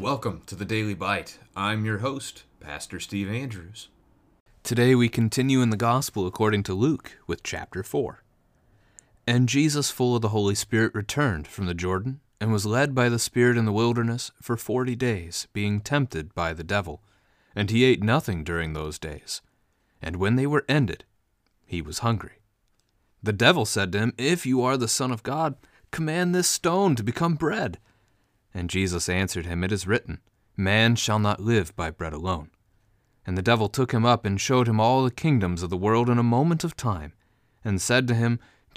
Welcome to the Daily Bite. I'm your host, Pastor Steve Andrews. Today we continue in the Gospel according to Luke with chapter 4. And Jesus, full of the Holy Spirit, returned from the Jordan and was led by the Spirit in the wilderness for forty days, being tempted by the devil. And he ate nothing during those days. And when they were ended, he was hungry. The devil said to him, If you are the Son of God, command this stone to become bread. And Jesus answered him, It is written, Man shall not live by bread alone. And the devil took him up and showed him all the kingdoms of the world in a moment of time, and said to him,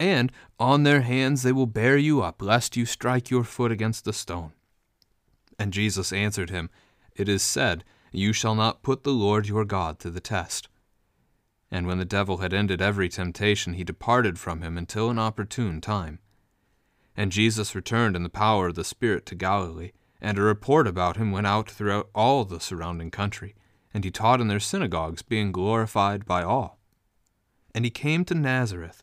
and on their hands they will bear you up, lest you strike your foot against a stone. And Jesus answered him, It is said, You shall not put the Lord your God to the test. And when the devil had ended every temptation, he departed from him until an opportune time. And Jesus returned in the power of the Spirit to Galilee, and a report about him went out throughout all the surrounding country, and he taught in their synagogues, being glorified by all. And he came to Nazareth,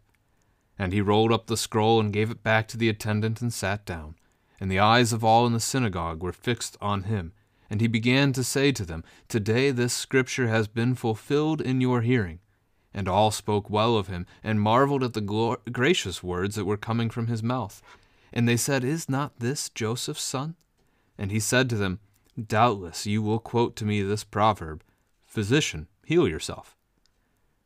And he rolled up the scroll and gave it back to the attendant and sat down. And the eyes of all in the synagogue were fixed on him. And he began to say to them, Today this scripture has been fulfilled in your hearing. And all spoke well of him, and marveled at the glor- gracious words that were coming from his mouth. And they said, Is not this Joseph's son? And he said to them, Doubtless you will quote to me this proverb Physician, heal yourself.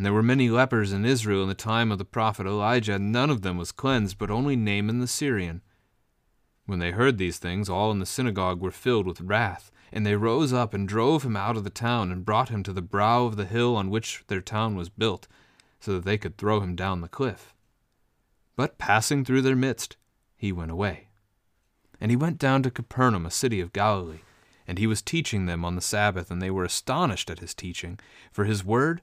And there were many lepers in Israel in the time of the prophet Elijah, and none of them was cleansed, but only Naaman the Syrian. When they heard these things, all in the synagogue were filled with wrath, and they rose up and drove him out of the town, and brought him to the brow of the hill on which their town was built so that they could throw him down the cliff. But passing through their midst, he went away. And he went down to Capernaum, a city of Galilee, and he was teaching them on the Sabbath, and they were astonished at his teaching, for his word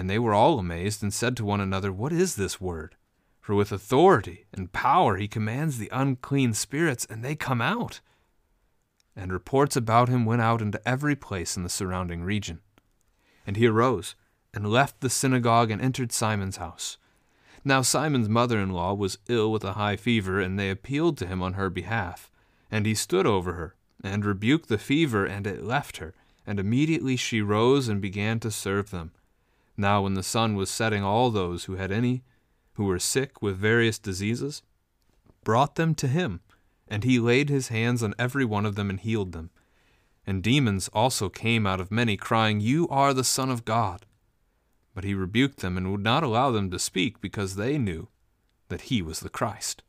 And they were all amazed, and said to one another, What is this word? For with authority and power he commands the unclean spirits, and they come out. And reports about him went out into every place in the surrounding region. And he arose, and left the synagogue, and entered Simon's house. Now Simon's mother in law was ill with a high fever, and they appealed to him on her behalf. And he stood over her, and rebuked the fever, and it left her. And immediately she rose and began to serve them. Now when the sun was setting, all those who had any who were sick with various diseases brought them to him, and he laid his hands on every one of them and healed them. And demons also came out of many, crying, You are the Son of God. But he rebuked them and would not allow them to speak, because they knew that he was the Christ.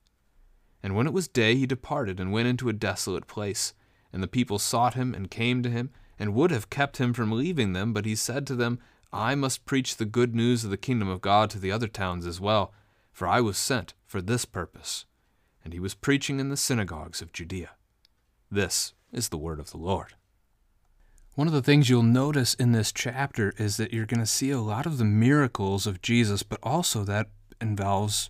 And when it was day, he departed and went into a desolate place. And the people sought him and came to him, and would have kept him from leaving them, but he said to them, I must preach the good news of the kingdom of God to the other towns as well, for I was sent for this purpose. And he was preaching in the synagogues of Judea. This is the word of the Lord. One of the things you'll notice in this chapter is that you're going to see a lot of the miracles of Jesus, but also that involves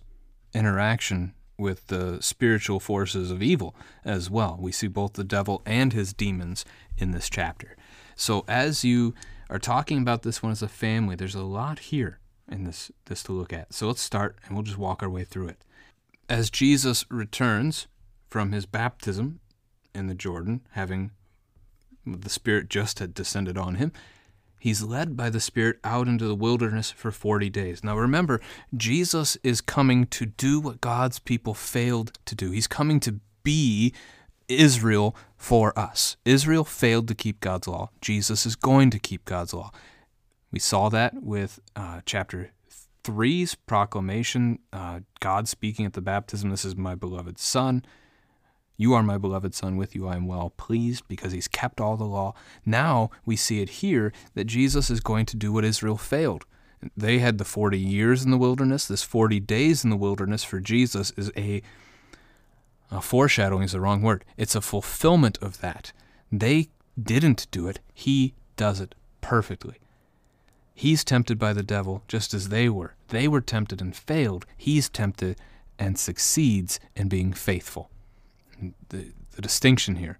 interaction with the spiritual forces of evil as well. We see both the devil and his demons in this chapter. So as you are talking about this one as a family, there's a lot here in this this to look at. So let's start and we'll just walk our way through it. As Jesus returns from his baptism in the Jordan, having the Spirit just had descended on him, he's led by the Spirit out into the wilderness for 40 days. Now remember, Jesus is coming to do what God's people failed to do. He's coming to be Israel for us. Israel failed to keep God's law. Jesus is going to keep God's law. We saw that with uh, chapter three's proclamation, uh, God speaking at the baptism, This is my beloved Son. You are my beloved Son, with you I am well pleased, because he's kept all the law. Now we see it here that Jesus is going to do what Israel failed. They had the 40 years in the wilderness. This 40 days in the wilderness for Jesus is a, a foreshadowing, is the wrong word. It's a fulfillment of that. They didn't do it, He does it perfectly. He's tempted by the devil just as they were. They were tempted and failed. He's tempted and succeeds in being faithful. The, the distinction here.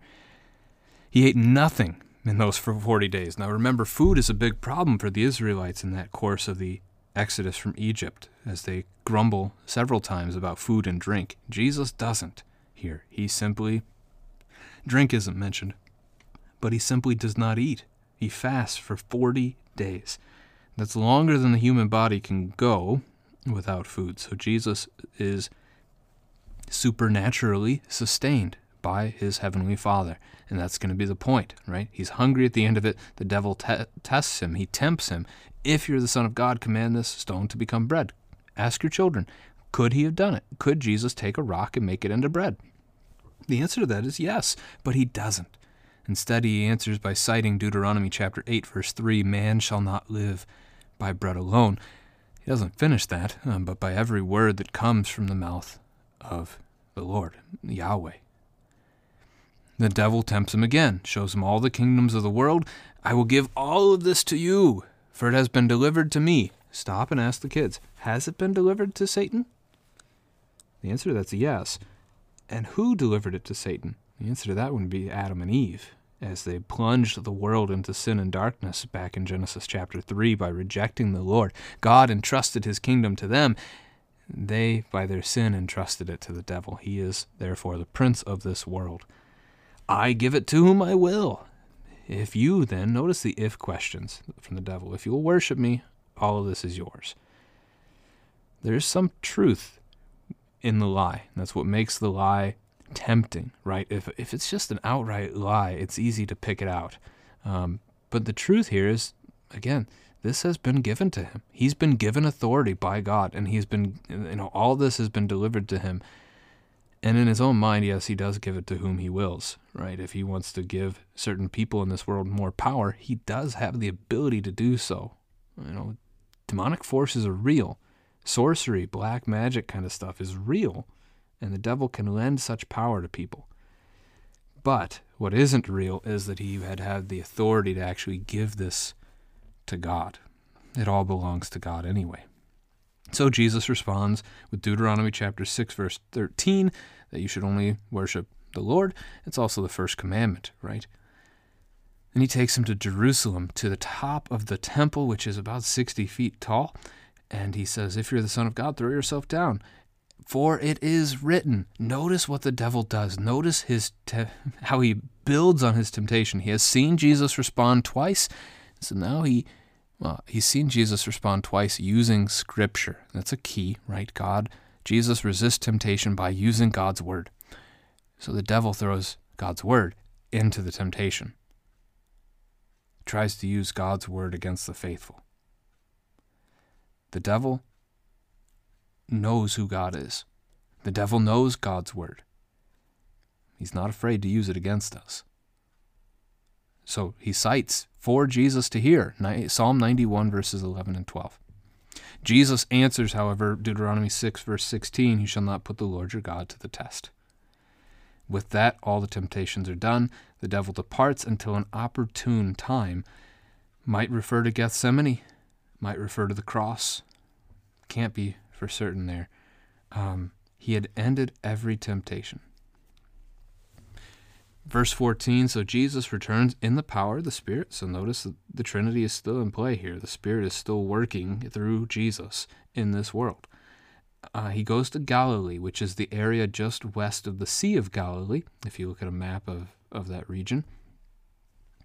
He ate nothing in those 40 days. Now remember, food is a big problem for the Israelites in that course of the exodus from Egypt, as they grumble several times about food and drink. Jesus doesn't here. He simply, drink isn't mentioned, but he simply does not eat. He fasts for 40 days. That's longer than the human body can go without food. So Jesus is supernaturally sustained by his heavenly Father. And that's going to be the point, right? He's hungry at the end of it. The devil te- tests him, he tempts him. If you're the Son of God, command this stone to become bread. Ask your children, could he have done it? Could Jesus take a rock and make it into bread? The answer to that is yes, but he doesn't. Instead, he answers by citing Deuteronomy chapter 8, verse 3 Man shall not live by bread alone. He doesn't finish that, um, but by every word that comes from the mouth of the Lord, Yahweh. The devil tempts him again, shows him all the kingdoms of the world. I will give all of this to you, for it has been delivered to me. Stop and ask the kids Has it been delivered to Satan? The answer to that's a yes. And who delivered it to Satan? The answer to that would be Adam and Eve as they plunged the world into sin and darkness back in Genesis chapter 3 by rejecting the Lord. God entrusted his kingdom to them. They, by their sin, entrusted it to the devil. He is, therefore, the prince of this world. I give it to whom I will. If you, then, notice the if questions from the devil. If you will worship me, all of this is yours. There is some truth in the lie. That's what makes the lie tempting, right? If if it's just an outright lie, it's easy to pick it out. Um, but the truth here is, again, this has been given to him. He's been given authority by God, and he's been, you know, all this has been delivered to him. And in his own mind, yes, he does give it to whom he wills, right? If he wants to give certain people in this world more power, he does have the ability to do so. You know, demonic forces are real. Sorcery, black magic kind of stuff is real and the devil can lend such power to people. But what isn't real is that he had had the authority to actually give this to God. It all belongs to God anyway. So Jesus responds with Deuteronomy chapter 6 verse 13 that you should only worship the Lord. It's also the first commandment, right? And he takes him to Jerusalem, to the top of the temple, which is about 60 feet tall. And he says, If you're the Son of God, throw yourself down. For it is written. Notice what the devil does. Notice his te- how he builds on his temptation. He has seen Jesus respond twice, so now he well, he's seen Jesus respond twice using scripture. That's a key, right? God, Jesus resists temptation by using God's word. So the devil throws God's word into the temptation. tries to use God's word against the faithful. The devil knows who God is. The devil knows God's word. He's not afraid to use it against us. So he cites for Jesus to hear Psalm 91, verses 11 and 12. Jesus answers, however, Deuteronomy 6, verse 16, You shall not put the Lord your God to the test. With that, all the temptations are done. The devil departs until an opportune time might refer to Gethsemane, might refer to the cross. Can't be for certain there. Um, he had ended every temptation. Verse 14 So Jesus returns in the power of the Spirit. So notice that the Trinity is still in play here. The Spirit is still working through Jesus in this world. Uh, he goes to Galilee, which is the area just west of the Sea of Galilee, if you look at a map of, of that region.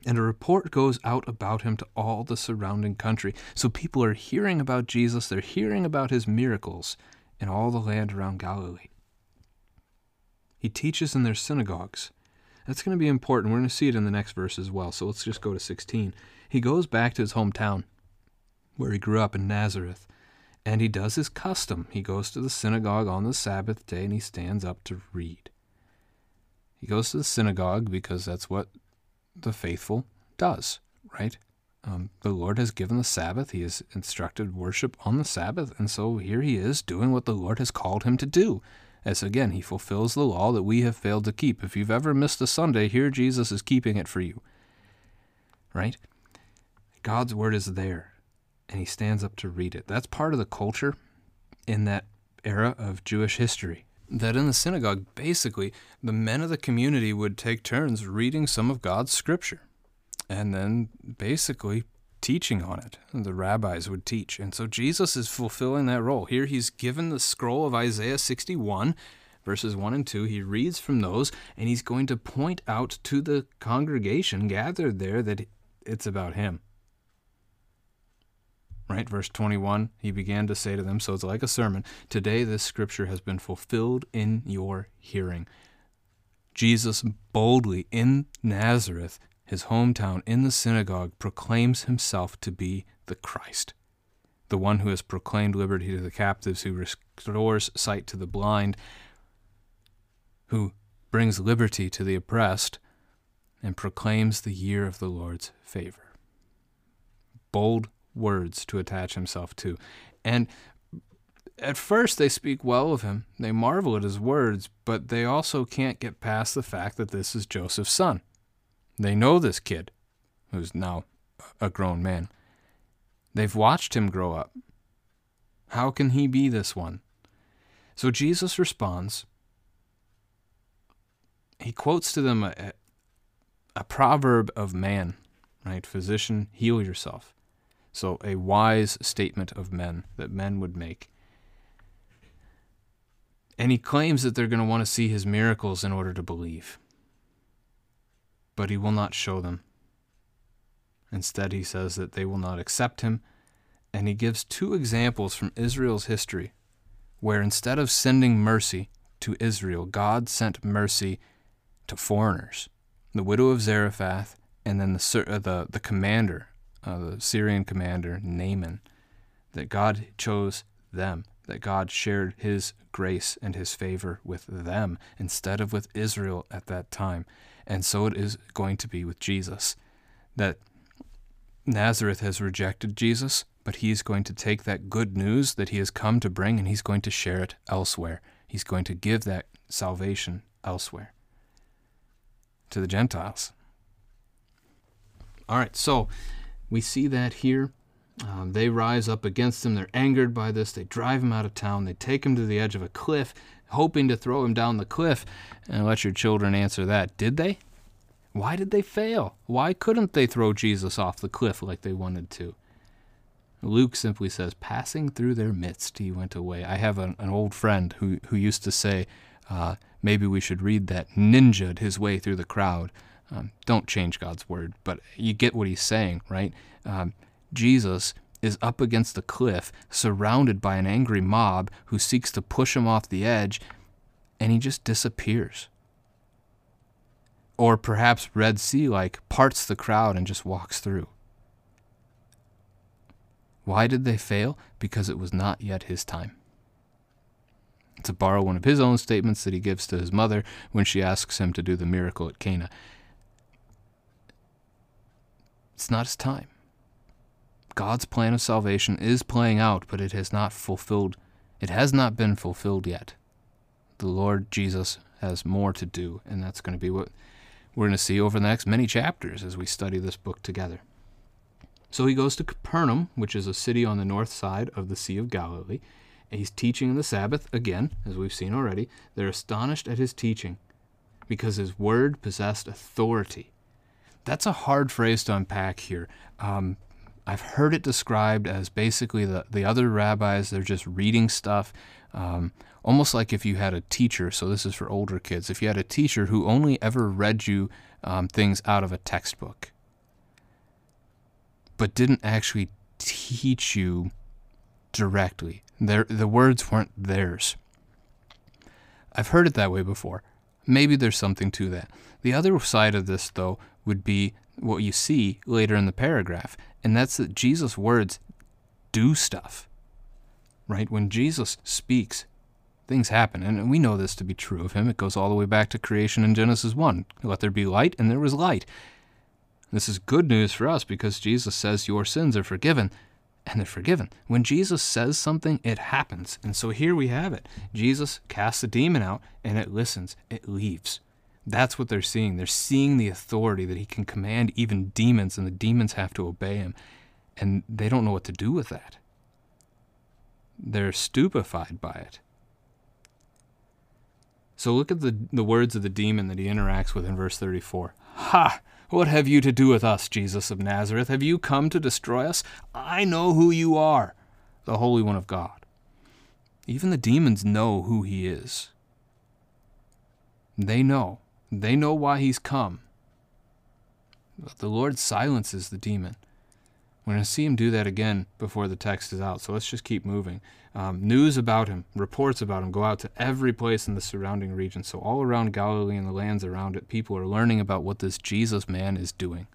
And a report goes out about him to all the surrounding country. So people are hearing about Jesus, they're hearing about his miracles in all the land around Galilee. He teaches in their synagogues. That's going to be important. We're going to see it in the next verse as well. So let's just go to 16. He goes back to his hometown where he grew up in Nazareth, and he does his custom. He goes to the synagogue on the Sabbath day and he stands up to read. He goes to the synagogue because that's what the faithful does, right? Um, the Lord has given the Sabbath. He has instructed worship on the Sabbath. And so here he is doing what the Lord has called him to do as again he fulfills the law that we have failed to keep. If you've ever missed a Sunday, here Jesus is keeping it for you. Right? God's word is there, and he stands up to read it. That's part of the culture in that era of Jewish history. That in the synagogue, basically, the men of the community would take turns reading some of God's scripture and then basically teaching on it. The rabbis would teach. And so Jesus is fulfilling that role. Here he's given the scroll of Isaiah 61, verses 1 and 2. He reads from those, and he's going to point out to the congregation gathered there that it's about him. Right? Verse 21, he began to say to them, so it's like a sermon, Today this scripture has been fulfilled in your hearing. Jesus boldly in Nazareth his hometown, in the synagogue, proclaims himself to be the Christ, the one who has proclaimed liberty to the captives, who restores sight to the blind, who brings liberty to the oppressed, and proclaims the year of the Lord's favor. Bold words to attach himself to. And at first they speak well of him, they marvel at his words, but they also can't get past the fact that this is Joseph's son. They know this kid, who's now a grown man. They've watched him grow up. How can he be this one? So Jesus responds. He quotes to them a, a proverb of man, right? Physician, heal yourself. So, a wise statement of men that men would make. And he claims that they're going to want to see his miracles in order to believe but he will not show them. Instead, he says that they will not accept him, and he gives two examples from Israel's history where instead of sending mercy to Israel, God sent mercy to foreigners. The widow of Zarephath, and then the, uh, the, the commander, uh, the Syrian commander, Naaman, that God chose them, that God shared his grace and his favor with them instead of with Israel at that time. And so it is going to be with Jesus. That Nazareth has rejected Jesus, but he is going to take that good news that he has come to bring and he's going to share it elsewhere. He's going to give that salvation elsewhere to the Gentiles. All right, so we see that here. Um, they rise up against him. They're angered by this. They drive him out of town. They take him to the edge of a cliff hoping to throw him down the cliff. And let your children answer that. Did they? Why did they fail? Why couldn't they throw Jesus off the cliff like they wanted to? Luke simply says, passing through their midst, he went away. I have an, an old friend who, who used to say, uh, maybe we should read that ninja'd his way through the crowd. Um, don't change God's word, but you get what he's saying, right? Um, Jesus is up against a cliff, surrounded by an angry mob who seeks to push him off the edge, and he just disappears. Or perhaps Red Sea like parts the crowd and just walks through. Why did they fail? Because it was not yet his time. To borrow one of his own statements that he gives to his mother when she asks him to do the miracle at Cana, it's not his time. God's plan of salvation is playing out, but it has not fulfilled. It has not been fulfilled yet. The Lord Jesus has more to do, and that's going to be what we're going to see over the next many chapters as we study this book together. So he goes to Capernaum, which is a city on the north side of the Sea of Galilee. And he's teaching the Sabbath, again, as we've seen already. They're astonished at his teaching because his word possessed authority. That's a hard phrase to unpack here. Um, I've heard it described as basically the, the other rabbis, they're just reading stuff. Um, almost like if you had a teacher, so this is for older kids, if you had a teacher who only ever read you um, things out of a textbook but didn't actually teach you directly. Their, the words weren't theirs. I've heard it that way before. Maybe there's something to that. The other side of this, though, would be what you see later in the paragraph, and that's that Jesus' words do stuff. Right? When Jesus speaks, things happen, and we know this to be true of him. It goes all the way back to creation in Genesis 1. Let there be light, and there was light. This is good news for us because Jesus says your sins are forgiven, and they're forgiven. When Jesus says something, it happens. And so here we have it. Jesus casts a demon out, and it listens, it leaves. That's what they're seeing. They're seeing the authority that he can command even demons, and the demons have to obey him. And they don't know what to do with that. They're stupefied by it. So look at the, the words of the demon that he interacts with in verse 34. Ha! What have you to do with us, Jesus of Nazareth? Have you come to destroy us? I know who you are, the Holy One of God. Even the demons know who he is. They know. They know why he's come. But the Lord silences the demon. We're going to see him do that again before the text is out. So let's just keep moving. Um, news about him, reports about him go out to every place in the surrounding region. So all around Galilee and the lands around it, people are learning about what this Jesus man is doing.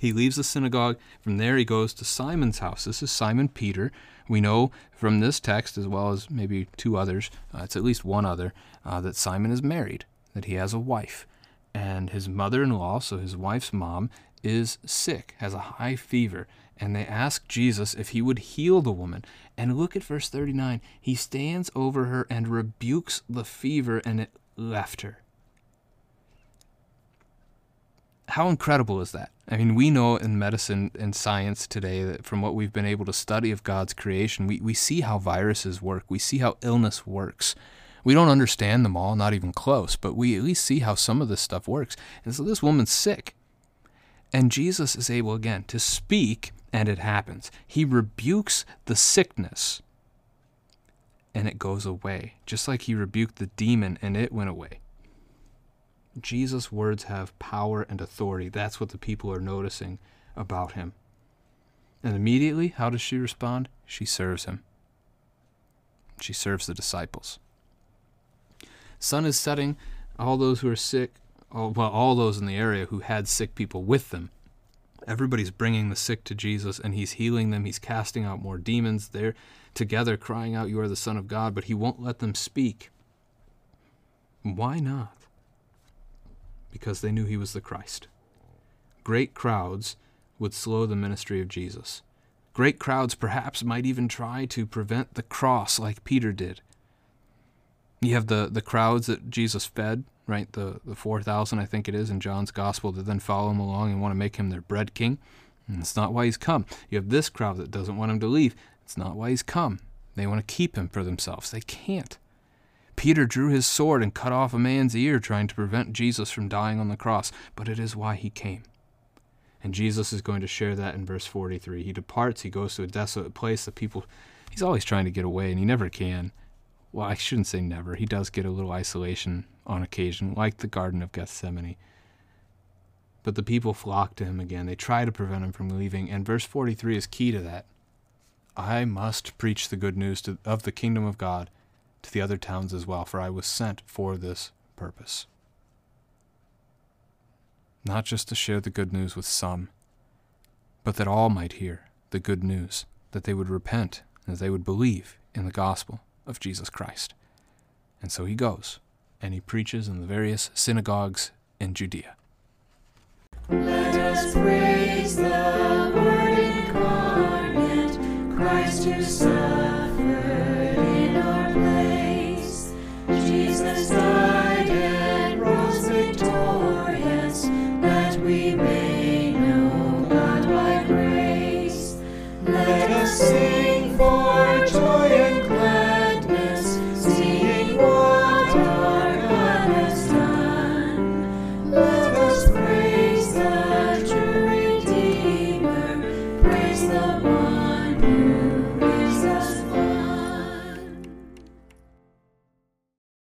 He leaves the synagogue. From there, he goes to Simon's house. This is Simon Peter. We know from this text, as well as maybe two others, uh, it's at least one other, uh, that Simon is married, that he has a wife. And his mother in law, so his wife's mom, is sick, has a high fever, and they ask Jesus if he would heal the woman. And look at verse 39. He stands over her and rebukes the fever, and it left her. How incredible is that? I mean, we know in medicine and science today that from what we've been able to study of God's creation, we, we see how viruses work, we see how illness works. We don't understand them all, not even close, but we at least see how some of this stuff works. And so this woman's sick. And Jesus is able again to speak, and it happens. He rebukes the sickness, and it goes away, just like he rebuked the demon, and it went away. Jesus' words have power and authority. That's what the people are noticing about him. And immediately, how does she respond? She serves him. She serves the disciples. Sun is setting. All those who are sick all, well, all those in the area who had sick people with them. Everybody's bringing the sick to Jesus and he's healing them. He's casting out more demons. They're together crying out, You are the Son of God, but he won't let them speak. Why not? Because they knew he was the Christ. Great crowds would slow the ministry of Jesus. Great crowds perhaps might even try to prevent the cross like Peter did. You have the, the crowds that Jesus fed right? The the four thousand, I think it is, in John's gospel that then follow him along and want to make him their bread king. And it's not why he's come. You have this crowd that doesn't want him to leave. It's not why he's come. They want to keep him for themselves. They can't. Peter drew his sword and cut off a man's ear trying to prevent Jesus from dying on the cross, but it is why he came. And Jesus is going to share that in verse 43. He departs, he goes to a desolate place. The people, he's always trying to get away, and he never can. Well, I shouldn't say never. He does get a little isolation on occasion, like the Garden of Gethsemane. But the people flock to him again. They try to prevent him from leaving, and verse 43 is key to that. I must preach the good news to, of the kingdom of God to the other towns as well, for I was sent for this purpose. Not just to share the good news with some, but that all might hear, the good news, that they would repent, and that they would believe in the gospel of Jesus Christ. And so he goes, and he preaches in the various synagogues in Judea. Let us praise the Word incarnate, Christ who suffered in our place. Jesus died and rose victorious, that we may know God by grace. Let us sing.